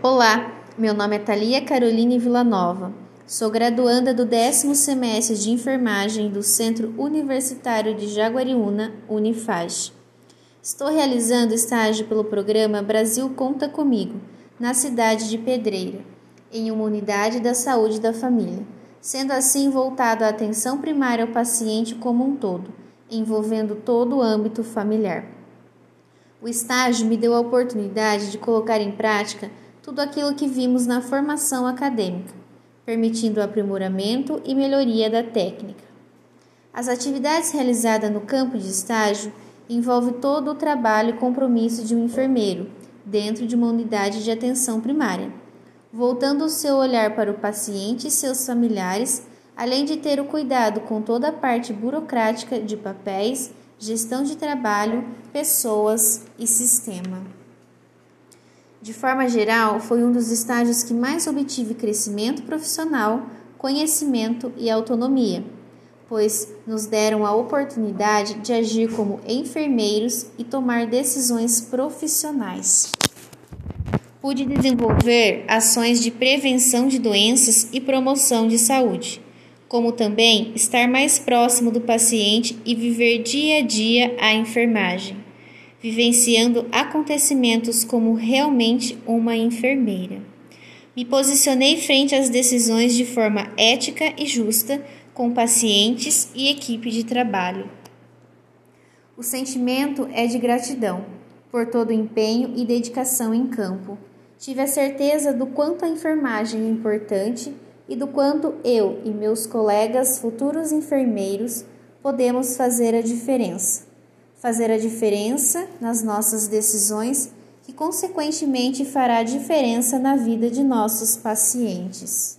Olá, meu nome é Thalia Caroline Villanova. Sou graduanda do décimo semestre de enfermagem do Centro Universitário de Jaguariúna, Unifage. Estou realizando estágio pelo programa Brasil Conta Comigo, na cidade de Pedreira, em uma unidade da saúde da família, sendo assim voltado à atenção primária ao paciente como um todo, envolvendo todo o âmbito familiar. O estágio me deu a oportunidade de colocar em prática tudo aquilo que vimos na formação acadêmica, permitindo o aprimoramento e melhoria da técnica. As atividades realizadas no campo de estágio envolvem todo o trabalho e compromisso de um enfermeiro dentro de uma unidade de atenção primária, voltando o seu olhar para o paciente e seus familiares, além de ter o cuidado com toda a parte burocrática de papéis, gestão de trabalho, pessoas e sistema. De forma geral, foi um dos estágios que mais obtive crescimento profissional, conhecimento e autonomia, pois nos deram a oportunidade de agir como enfermeiros e tomar decisões profissionais. Pude desenvolver ações de prevenção de doenças e promoção de saúde, como também estar mais próximo do paciente e viver dia a dia a enfermagem vivenciando acontecimentos como realmente uma enfermeira. Me posicionei frente às decisões de forma ética e justa com pacientes e equipe de trabalho. O sentimento é de gratidão por todo o empenho e dedicação em campo. Tive a certeza do quanto a enfermagem é importante e do quanto eu e meus colegas futuros enfermeiros podemos fazer a diferença fazer a diferença nas nossas decisões, que consequentemente fará diferença na vida de nossos pacientes.